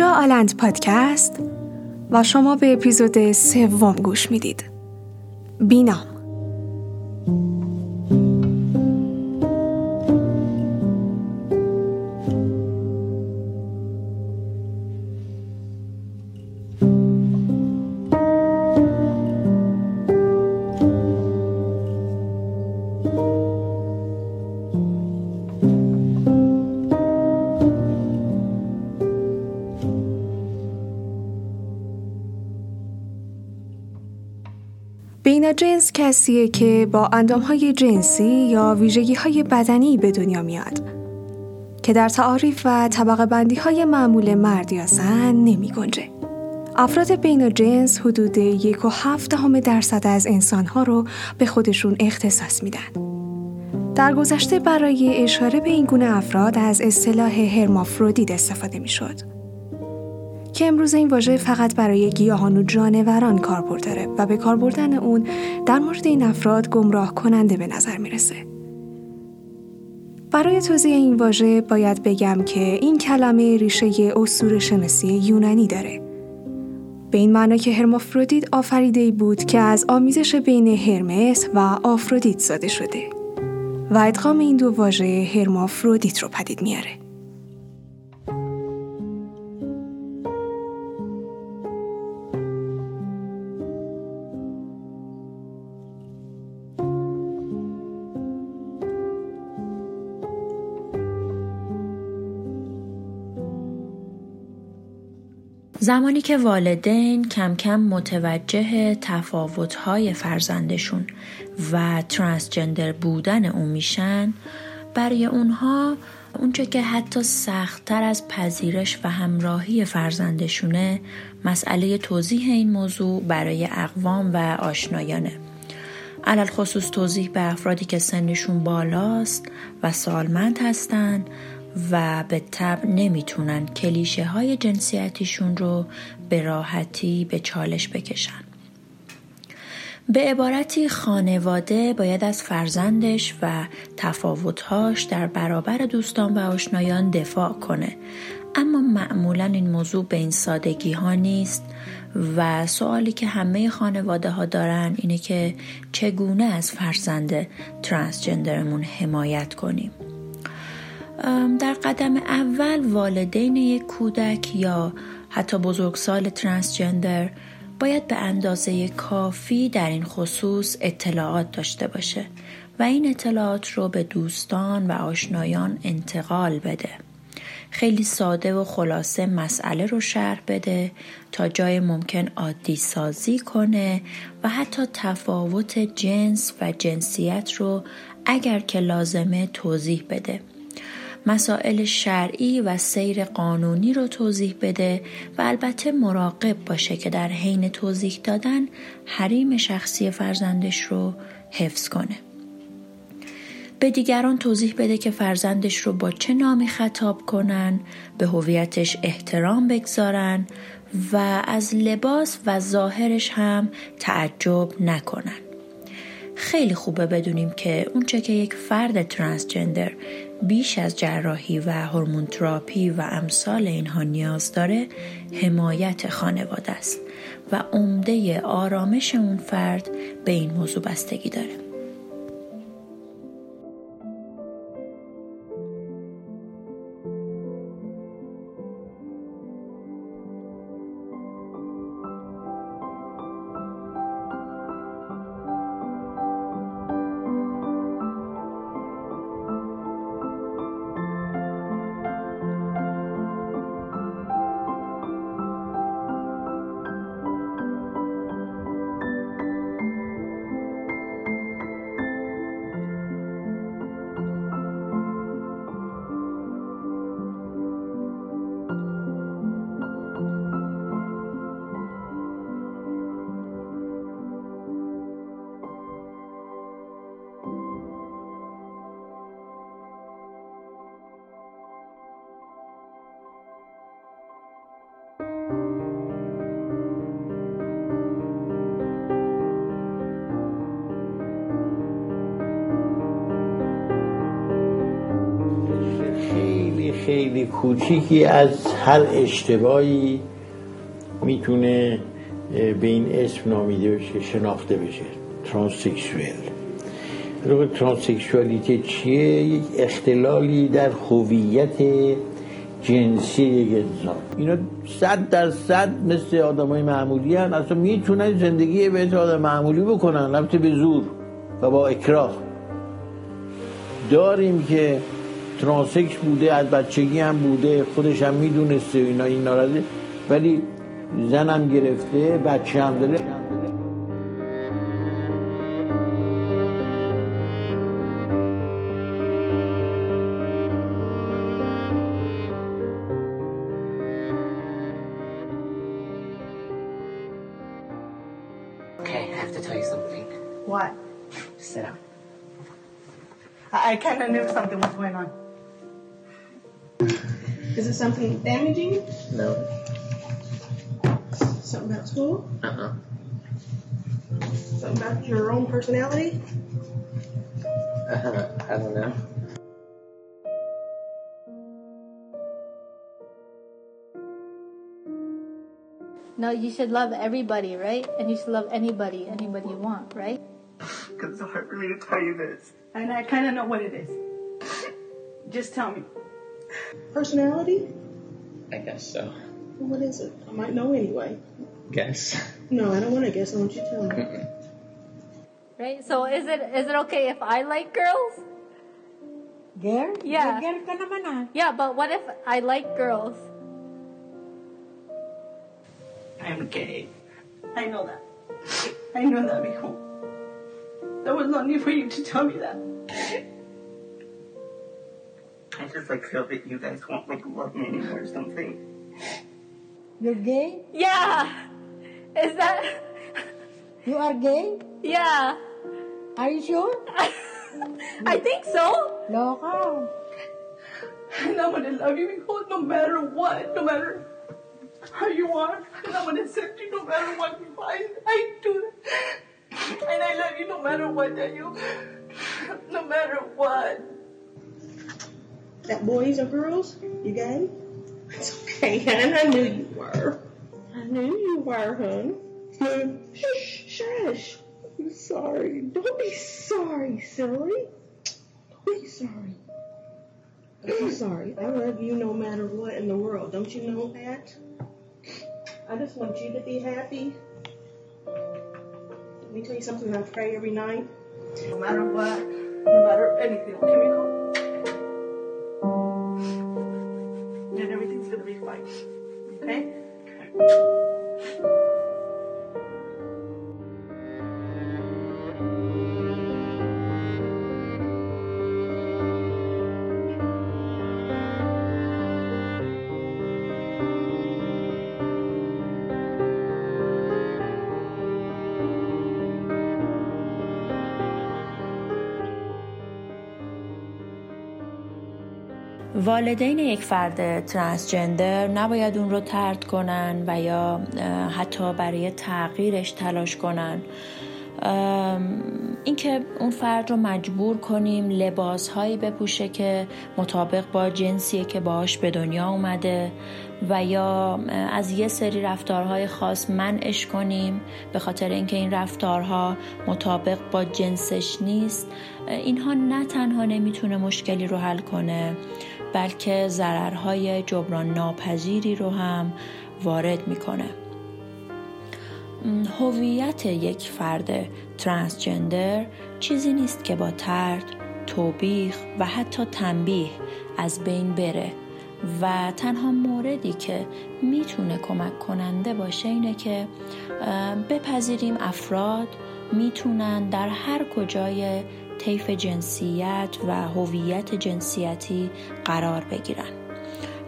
اینجا آلند پادکست و شما به اپیزود سوم گوش می‌دید. بینام جنس کسیه که با های جنسی یا ویژگی های بدنی به دنیا میاد که در تعاریف و طبقه بندی های معمول مرد یا زن نمی گنجه. افراد بین جنس حدود یک و هفت همه درصد از انسانها رو به خودشون اختصاص میدن. در گذشته برای اشاره به این گونه افراد از اصطلاح هرمافرودید استفاده می شد. که امروز این واژه فقط برای گیاهان و جانوران کاربرد داره و به کار بردن اون در مورد این افراد گمراه کننده به نظر می‌رسه. برای توضیح این واژه باید بگم که این کلمه ریشه اسطوره شناسی یونانی داره. به این معنا که هرمافرودیت آفریده بود که از آمیزش بین هرمس و آفرودیت زاده شده و ادغام این دو واژه هرمافرودیت رو پدید میاره. زمانی که والدین کم کم متوجه تفاوت‌های فرزندشون و ترانسجندر بودن اون میشن برای اونها اونچه که حتی سختتر از پذیرش و همراهی فرزندشونه مسئله توضیح این موضوع برای اقوام و آشنایانه. علل خصوص توضیح به افرادی که سنشون بالاست و سالمند هستند و به طب نمی‌تونن کلیشه های جنسیتیشون رو به راحتی به چالش بکشن. به عبارتی خانواده باید از فرزندش و تفاوتهاش در برابر دوستان و آشنایان دفاع کنه اما معمولا این موضوع به این سادگی ها نیست و سوالی که همه خانواده ها دارن اینه که چگونه از فرزند ترانسجندرمون حمایت کنیم در قدم اول والدین یک کودک یا حتی بزرگسال ترانسجندر باید به اندازه کافی در این خصوص اطلاعات داشته باشه و این اطلاعات رو به دوستان و آشنایان انتقال بده. خیلی ساده و خلاصه مسئله رو شرح بده تا جای ممکن عادی سازی کنه و حتی تفاوت جنس و جنسیت رو اگر که لازمه توضیح بده مسائل شرعی و سیر قانونی رو توضیح بده و البته مراقب باشه که در حین توضیح دادن حریم شخصی فرزندش رو حفظ کنه. به دیگران توضیح بده که فرزندش رو با چه نامی خطاب کنن، به هویتش احترام بگذارن و از لباس و ظاهرش هم تعجب نکنن. خیلی خوبه بدونیم که اونچه که یک فرد ترانسجندر بیش از جراحی و هورمون تراپی و امثال اینها نیاز داره حمایت خانواده است و عمده آرامش اون فرد به این موضوع بستگی داره. کوچیکی از هر اشتباهی می‌تونه به این اسم نامیده بشه شناخته بشه. ترانسکسوال ترانسکسوالیته چیه؟ یک اختلالی در هویت جنسی یک انسان. اینا صد در صد مثل آدم های معمولی هن. اصلا می‌تونن زندگی به آدم معمولی بکنن. رفته به زور و با اکراه. داریم که ترانسکس بوده از بچگی هم بوده خودش هم می‌دونسته اینا این نارده ولی زنم گرفته بچه هم داره. I kind of knew something was going on. Is it something damaging? No. Something about school? Uh huh. Something about your own personality? Uh, I don't know. No, you should love everybody, right? And you should love anybody, anybody you want, right? Because it's hard for me to tell you this. And I kind of know what it is. Just tell me. Personality? I guess so. What is it? I might know anyway. Guess. No, I don't want to guess. I want you to tell me. Right? So is it is it okay if I like girls? Girl? Yeah. Girl ka naman ah. Yeah, but what if I like girls? I'm gay. I know that. I know that before. There was no need for you to tell me that. I just like feel that you guys won't like love me anymore or something. You're gay? Yeah. Is that You are gay? Yeah. Are you sure? I think so. Loka. And I'm gonna love you Nicole, no matter what, no matter how you are. And I'm gonna accept you no matter what you find. I do that. And I love you no matter what, Daniel. No matter what. That boys or girls? You gay? It's okay, and I knew you were. I knew you were, hon. Shush, shush. I'm sorry. Don't be sorry, silly. Don't be sorry. I'm sorry. I love you no matter what in the world. Don't you know that? I just want you to be happy. Let me tell you something. I pray every night. No matter what, no matter anything. Okay, Nicole? it's going to be fine. Okay? والدین یک فرد ترانسجندر نباید اون رو ترد کنن و یا حتی برای تغییرش تلاش کنن. اینکه اون فرد رو مجبور کنیم لباس هایی بپوشه که مطابق با جنسیه که باهاش به دنیا اومده و یا از یه سری رفتارهای خاص منعش کنیم به خاطر اینکه این رفتارها مطابق با جنسش نیست. اینها نه تنها نمی‌تونه مشکلی رو حل کنه بلکه ضررهای جبران ناپذیری رو هم وارد می‌کنه. هویت یک فرد ترانسجندر چیزی نیست که با ترد، توبیخ و حتی تنبیه از بین بره. و تنها موردی که می‌تونه کمک کننده باشه اینه که بپذیریم افراد می‌تونن در هر کجای طیف جنسیت و هویت جنسیتی قرار بگیرن.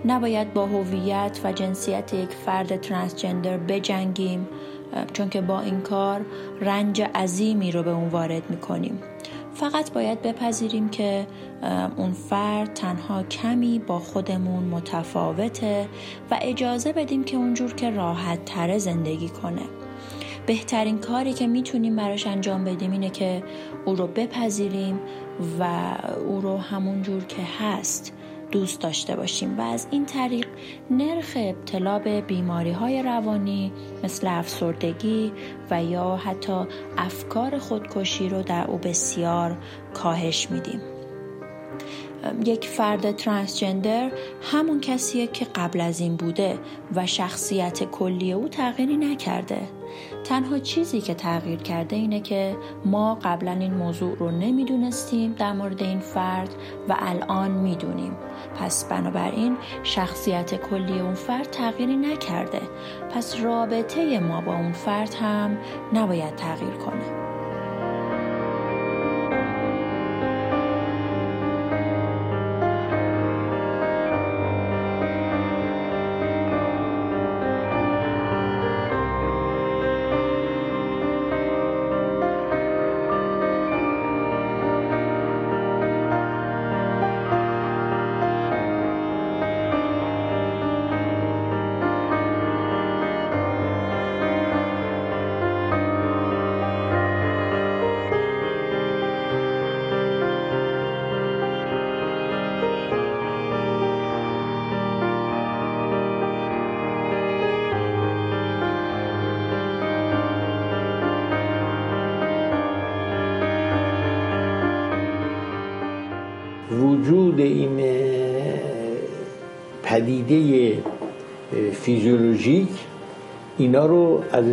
نباید با هویت و جنسیت یک فرد ترانسجندر بجنگیم. چون که با این کار رنج عظیمی رو به اون وارد می‌کنیم. فقط باید بپذیریم که اون فرد تنها کمی با خودمون متفاوته و اجازه بدیم که اونجور که راحت تره زندگی کنه. بهترین کاری که می‌تونیم براش انجام بدیم اینه که او رو بپذیریم و او رو همون جور که هست دوست داشته باشیم و از این طریق نرخ ابتلا به بیماری های روانی مثل افسردگی و یا حتی افکار خودکشی رو در او بسیار کاهش میدیم. یک فرد ترانسجندر همون کسیه که قبل از این بوده و شخصیت کلی او تغییری نکرده. تنها چیزی که تغییر کرده اینه که ما قبلا این موضوع رو نمی‌دونستیم در مورد این فرد و الان می‌دونیم. پس بنابراین شخصیت کلی اون فرد تغییری نکرده. پس رابطه ما با اون فرد هم نباید تغییر کنه. وجود این پدیده فیزیولوژیک اینا رو از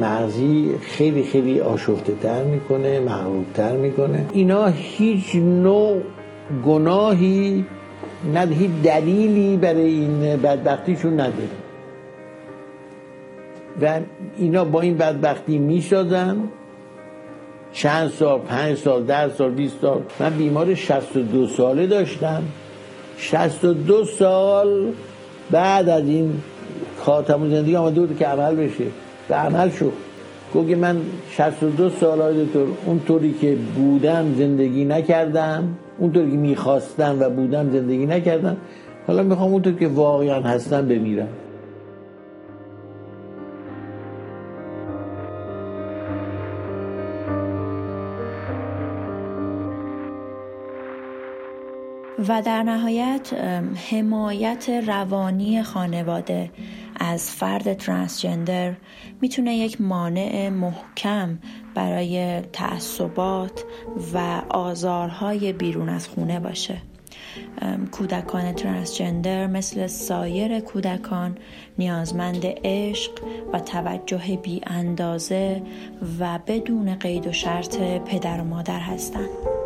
مغزی خیلی خیلی آشفته تر می‌کنه مغروب تر می‌کنه. اینا هیچ نوع گناهی نه هیچ دلیلی برای این بدبختیشون نداره. و اینا با این بدبختی می‌سازن. چند سال پنج سال ده سال 20 سال. من بیمار 62 ساله داشتم. 62 سال بعد از این خاتم زندگی آمده بود که عمل بشه. به عمل شد. گفت من 62 سال های دکتر اونطوری که بودم زندگی نکردم. اونطوری که می‌خواستم و بودم زندگی نکردم. حالا می‌خوام اونطور که واقعا هستم بمیرم. و در نهایت حمایت روانی خانواده از فرد ترانسجندر می‌تونه یک مانع محکم برای تعصبات و آزارهای بیرون از خونه باشه کودکان ترانسجندر مثل سایر کودکان نیازمند عشق و توجه بی اندازه و بدون قید و شرط پدر و مادر هستند.